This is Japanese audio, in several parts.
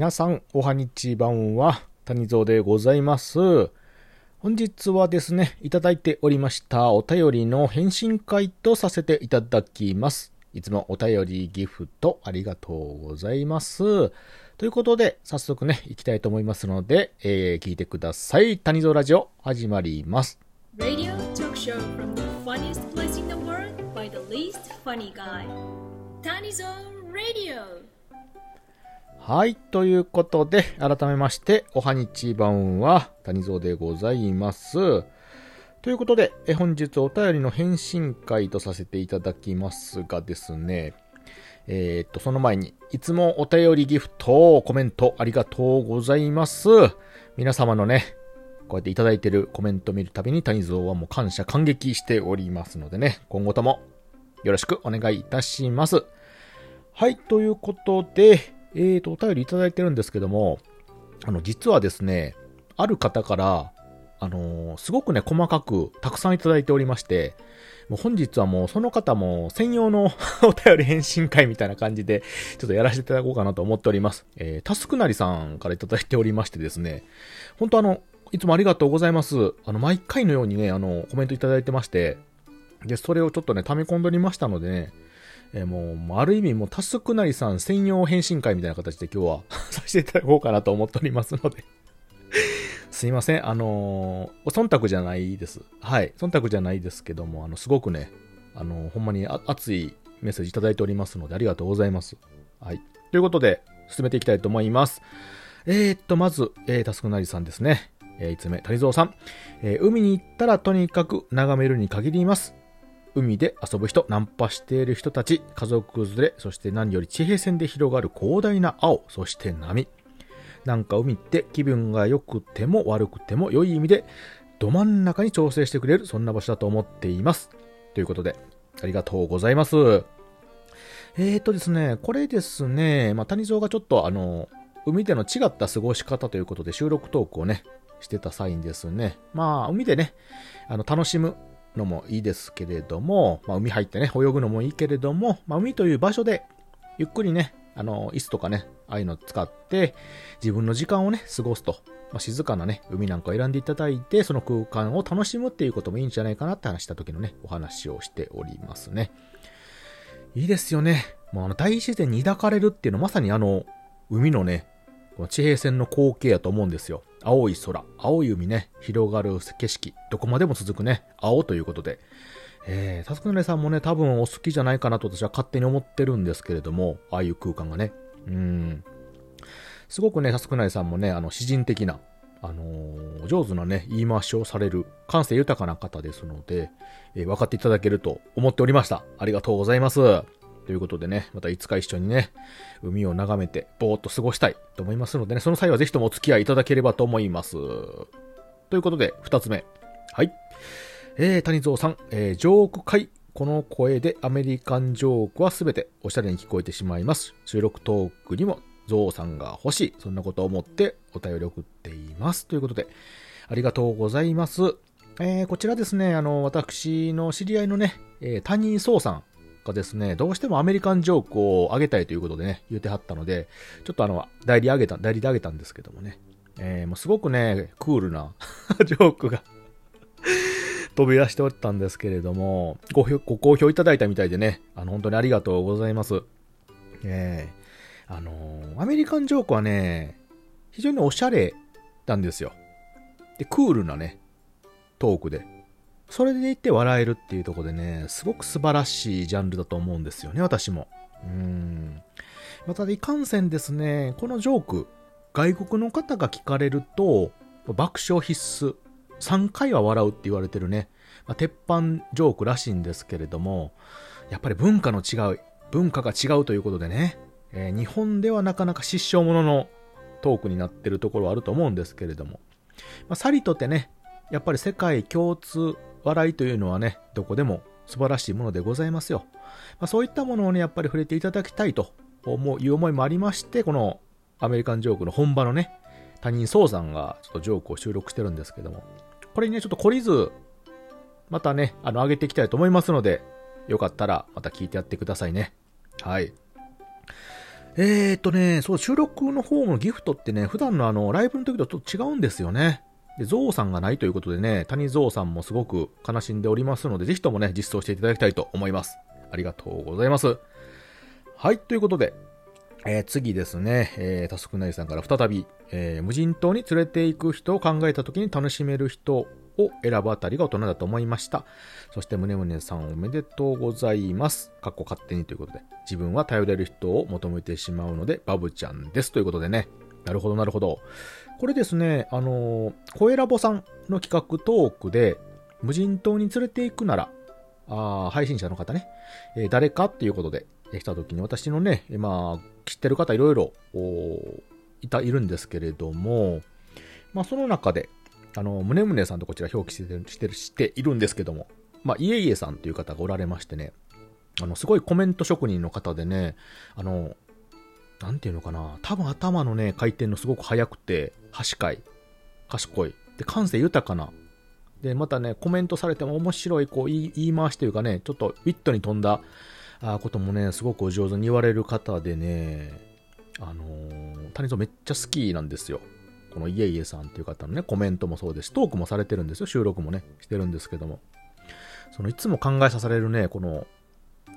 皆さん、おはにちばんは、谷蔵でございます。本日はですね、いただいておりましたお便りの返信会とさせていただきます。いつもお便りギフトありがとうございます。ということで、早速ね、行きたいと思いますので、えー、聞いてください。谷蔵ラジオ、始まります。Radio はい。ということで、改めまして、おはにちばんは、谷蔵でございます。ということで、え本日お便りの返信会とさせていただきますがですね、えーっと、その前に、いつもお便りギフト、コメントありがとうございます。皆様のね、こうやっていただいてるコメント見るたびに谷蔵はもう感謝感激しておりますのでね、今後ともよろしくお願いいたします。はい、ということで、えーと、お便りいただいてるんですけども、あの、実はですね、ある方から、あのーすごくね、細かくたくさんいただいておりまして、もう本日はもうその方も専用の お便り返信会みたいな感じで、ちょっとやらせていただこうかなと思っております。えー、タスクなりさんからいただいておりましてですね、本当あの、いつもありがとうございます。あの、毎回のようにね、あの、コメントいただいてまして、で、それをちょっとね、溜め込んでおりましたのでね、えーもうもう、ある意味もう、タスクなりさん専用返信会みたいな形で今日は させていただこうかなと思っておりますので。すいません。あのー忖度じゃないです。はい。忖度じゃないですけども、あの、すごくね、あのーほんまに熱いメッセージいただいておりますので、ありがとうございます。はい。ということで、進めていきたいと思います。えー、っと、まず、えー、タスクなりさんですね。えー、5つ目、谷蔵さん。えー海に行ったらとにかく眺めるに限ります。海で遊ぶ人、ナンパしている人たち、家族連れ、そして何より地平線で広がる広大な青、そして波。なんか海って気分が良くても悪くても良い意味で、ど真ん中に調整してくれる、そんな場所だと思っています。ということで、ありがとうございます。えーとですね、これですね、まあ、谷蔵がちょっとあの、海での違った過ごし方ということで収録トークをね、してた際にですね、まあ、海でね、あの、楽しむのもいいですけれども、まあ、海入ってね、泳ぐのもいいけれども、まあ、海という場所で、ゆっくりね、あの、椅子とかね、ああいうのを使って、自分の時間をね、過ごすと。まあ、静かなね、海なんかを選んでいただいて、その空間を楽しむっていうこともいいんじゃないかなって話した時のね、お話をしておりますね。いいですよね。もうあの、大自然に抱かれるっていうのはまさにあの、海のね、この地平線の光景やと思うんですよ。青い空、青い海ね、広がる景色、どこまでも続くね、青ということで。えー、タスクナレさんもね、多分お好きじゃないかなと私は勝手に思ってるんですけれども、ああいう空間がね。うん。すごくね、タスクナレさんもね、あの、詩人的な、あのー上手なね、言い回しをされる、感性豊かな方ですので、えー分かっていただけると思っておりました。ありがとうございます。ということでね、またいつか一緒にね、海を眺めて、ぼーっと過ごしたいと思いますのでね、その際はぜひともお付き合いいただければと思います。ということで、二つ目。はい。えー、谷蔵さん、えー、ジョーク会。この声でアメリカンジョークはすべておしゃれに聞こえてしまいます。収録トークにもゾウさんが欲しい。そんなことを思ってお便り送っています。ということで、ありがとうございます。えー、こちらですね、あの、私の知り合いのね、えー、谷壮さんがですね、どうしてもアメリカンジョークを上げたいということでね、言ってはったので、ちょっとあの、代理上げた、代理で上げたんですけどもね、えー、もうすごくね、クールな ジョークが 飛び出しておったんですけれども、ごご好評いただいたみたいでね、あの、本当にありがとうございます。ええあのーアメリカンジョークはね、非常におしゃれなんですよ。で、クールなね、トークで。それでいて笑えるっていうとこでね、すごく素晴らしいジャンルだと思うんですよね、私も。うーん。また、いかんせんですね、このジョーク、外国の方が聞かれると、爆笑必須。3回は笑うって言われてるね、まあ、鉄板ジョークらしいんですけれども、やっぱり文化の違う、文化が違うということでね、えー日本ではなかなか失笑者のトークになってるところはあると思うんですけれども、まあ、さりとてね、やっぱり世界共通笑いというのはね、どこでも素晴らしいものでございますよ。まあ、そういったものをね、やっぱり触れていただきたいという思いもありまして、このアメリカンジョークの本場のね、他人総さんがちょっとジョークを収録してるんですけども、これにね、ちょっと懲りず、またね、あの、上げていきたいと思いますので、よかったらまた聞いてやってくださいね。はい。ええーとね、そう、収録の方のギフトってね、普段のあの、ライブの時とちょっと違うんですよね。で、ゾウさんがないということでね、谷ゾウさんもすごく悲しんでおりますので、ぜひともね、実装していただきたいと思います。ありがとうございます。はい、ということで、えー、次ですね、えー、タスクナイさんから再び、えー、無人島に連れて行く人を考えた時に楽しめる人を選ぶあたりが大人だと思いました。そして胸胸さんおめでとうございます。かっこ勝手にということで、自分は頼れる人を求めてしまうので、バブちゃんです。ということでね。なるほど、なるほど。これですね、あのー、声ラボさんの企画トークで、無人島に連れて行くなら、あ配信者の方ね、えー、誰かっていうことで、来た時に私のね、まあ、知ってる方いろいろ、いた、いるんですけれども、まあ、その中で、あの、むねむねさんとこちら表記してる、してる、しているんですけども、まあ、いえいえさんという方がおられましてね、あの、すごいコメント職人の方でね、あの、なんていうのかな、多分頭のね、回転のすごく速くて、端かい、賢い、で、感性豊かな、で、またね、コメントされても面白い、こう、言い回しというかね、ちょっとウィットに飛んだ、こともね、すごくお上手に言われる方でね、あのー、谷蔵めっちゃ好きなんですよ。このイエイエさんっていう方のね、コメントもそうですトークもされてるんですよ。収録もね、してるんですけども。そのいつも考えさせられるね、この、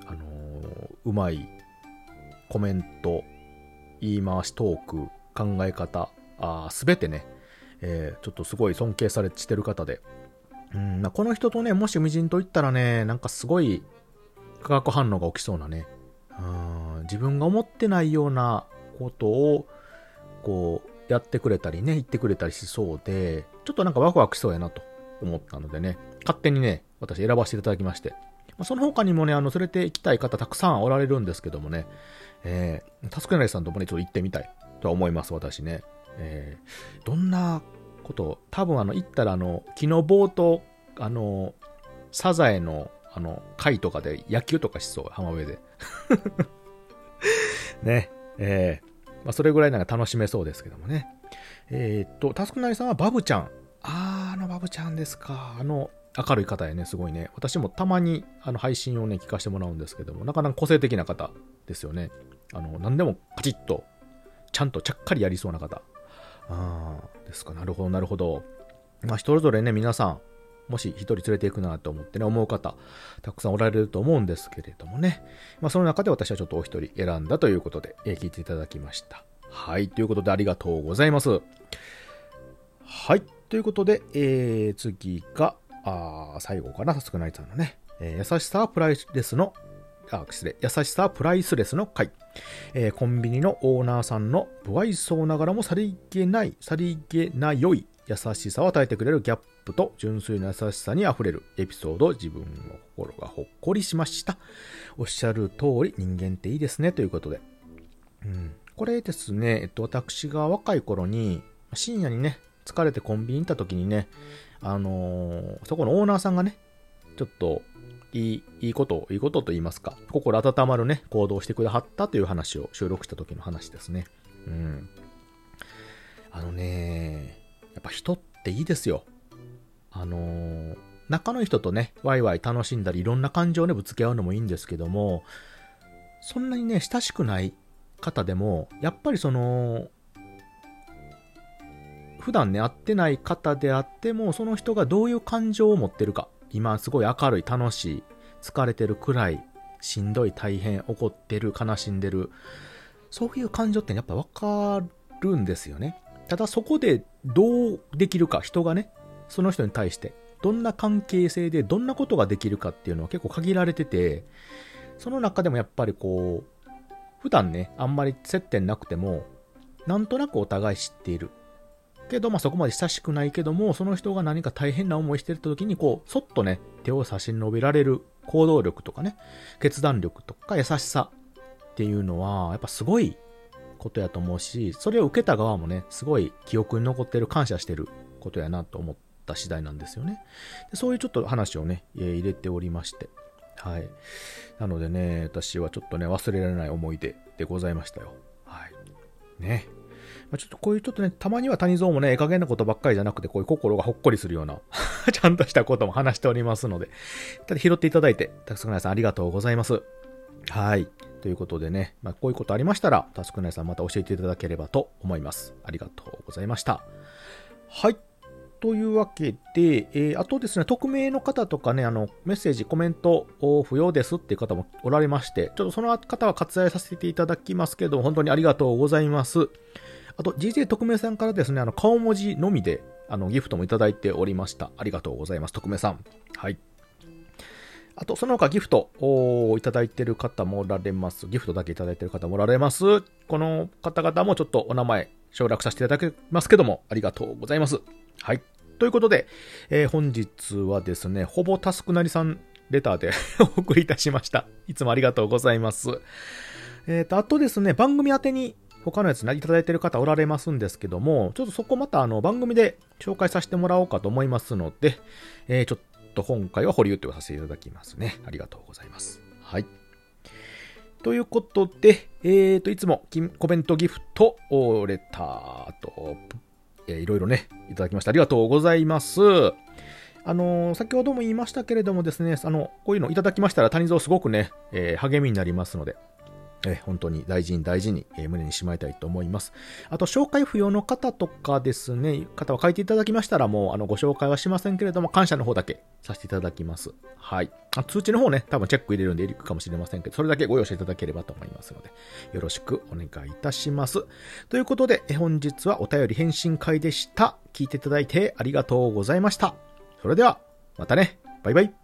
あのー、うまいコメント、言い回しトーク、考え方、すべてね、えー、ちょっとすごい尊敬されしてる方で。うんま、この人とね、もし無人島行ったらね、なんかすごい化学反応が起きそうなね、うん自分が思ってないようなことを、こう、やってくれたりね、言ってくれたりしそうで、ちょっとなんかワクワクしそうやなと思ったのでね、勝手にね、私選ばせていただきまして、その他にもね、あの、連れて行きたい方たくさんおられるんですけどもね、えー、タスクナイさんともね、ちょっと行ってみたいとは思います、私ね。えー、どんなこと、多分あの、行ったらあの、木の棒と、あの、サザエのあの、貝とかで野球とかしそう、浜辺で。ね、えー、まあ、それぐらいなんか楽しめそうですけどもね。えー、っと、タスクナリさんはバブちゃん。あー、あのバブちゃんですか。あの、明るい方やね、すごいね。私もたまにあの配信をね、聞かせてもらうんですけども、なかなか個性的な方ですよね。あの、何でもカチッと、ちゃんとちゃっかりやりそうな方。あー、ですか。なるほど、なるほど。まあ、それぞれね、皆さん、もし一人連れて行くなと思ってね、思う方、たくさんおられると思うんですけれどもね。まあ、その中で私はちょっとお一人選んだということで、え、聞いていただきました。はい。ということでありがとうございます。はい。ということで、えー、次が、あ最後かな、さすがナイツさんのね、えー、優しさはプライスレスの、あ、失礼、優しさはプライスレスの回。えー、コンビニのオーナーさんの不愛想ながらもさりげない、さりげな良い優しさを与えてくれるギャップと純粋な優しさに溢れるエピソード自分の心がほっこりしました。おっしゃる通り人間っていいですねということで。うん、これですね、えっと、私が若い頃に深夜にね、疲れてコンビニ行った時にね、あのー、そこのオーナーさんがね、ちょっといい、いいこと、いいことと言いますか、心温まるね、行動してくださったという話を収録した時の話ですね。うん。あのね、やっぱ人っていいですよ。あのー、仲のいい人とね、ワイワイ楽しんだり、いろんな感情をね、ぶつけ合うのもいいんですけども、そんなにね、親しくない方でも、やっぱりその、普段ね、会ってない方であっても、その人がどういう感情を持ってるか。今、すごい明るい、楽しい、疲れてる、暗い、しんどい、大変、怒ってる、悲しんでる。そういう感情ってやっぱわかるんですよね。ただそこでどうできるか、人がね、その人に対して、どんな関係性でどんなことができるかっていうのは結構限られてて、その中でもやっぱりこう、普段ね、あんまり接点なくても、なんとなくお互い知っている。けど、まあそこまで親しくないけども、その人が何か大変な思いしてる時に、こう、そっとね、手を差し伸べられる行動力とかね、決断力とか優しさっていうのは、やっぱすごいことやと思うし、それを受けた側もね、すごい記憶に残ってる、感謝してることやなと思った次第なんですよね。でそういうちょっと話をね、入れておりまして。はい。なのでね、私はちょっとね、忘れられない思い出でございましたよ。はい。ね。まあ、ちょっとこういうちょっとね、たまには谷蔵もね、ええ加減なことばっかりじゃなくて、こういう心がほっこりするような ちゃんとしたことも話しておりますので、ただ拾っていただいて、たくさん皆さんありがとうございます。はい。ということでね、まあ、こういうことありましたら、タスクナイさんまた教えていただければと思います。ありがとうございました。はい。というわけで、えーあとですね、匿名の方とかね、あの、メッセージ、コメントを不要ですっていう方もおられまして、ちょっとその方は割愛させていただきますけど、本当にありがとうございます。あと、GJ 特命さんからですね、あの、顔文字のみで、あの、ギフトもいただいておりました。ありがとうございます、特命さん。はい。あと、その他ギフトをいただいている方もおられます。ギフトだけいただいている方もおられます。この方々もちょっとお名前省略させていただきますけども、ありがとうございます。はい。ということで、えー本日はですね、ほぼタスクなりさんレターで お送りいたしました。いつもありがとうございます。えっ、と、あとですね、番組宛てに他のやつね、いただいている方おられますんですけども、ちょっとそこまたあの番組で紹介させてもらおうかと思いますので、えーちょっと今回は保留とさせていただきますね。ありがとうございます。はい。ということで、えーと、いつもコメントギフト、おレター、と、えーいろいろね、いただきましてありがとうございます。あのー先ほども言いましたけれどもですね、あの、こういうのいただきましたら谷蔵すごくね、えー励みになりますので、え本当に大事に大事に、え胸にしまいたいと思います。あと、紹介不要の方とかですね、方は書いていただきましたら、もう、あの、ご紹介はしませんけれども、感謝の方だけさせていただきます。はい。あ通知の方ね、多分チェック入れるんでいるかもしれませんけど、それだけご容赦いただければと思いますので、よろしくお願いいたします。ということで、え本日はお便り返信会でした。聞いていただいてありがとうございました。それでは、またね。バイバイ。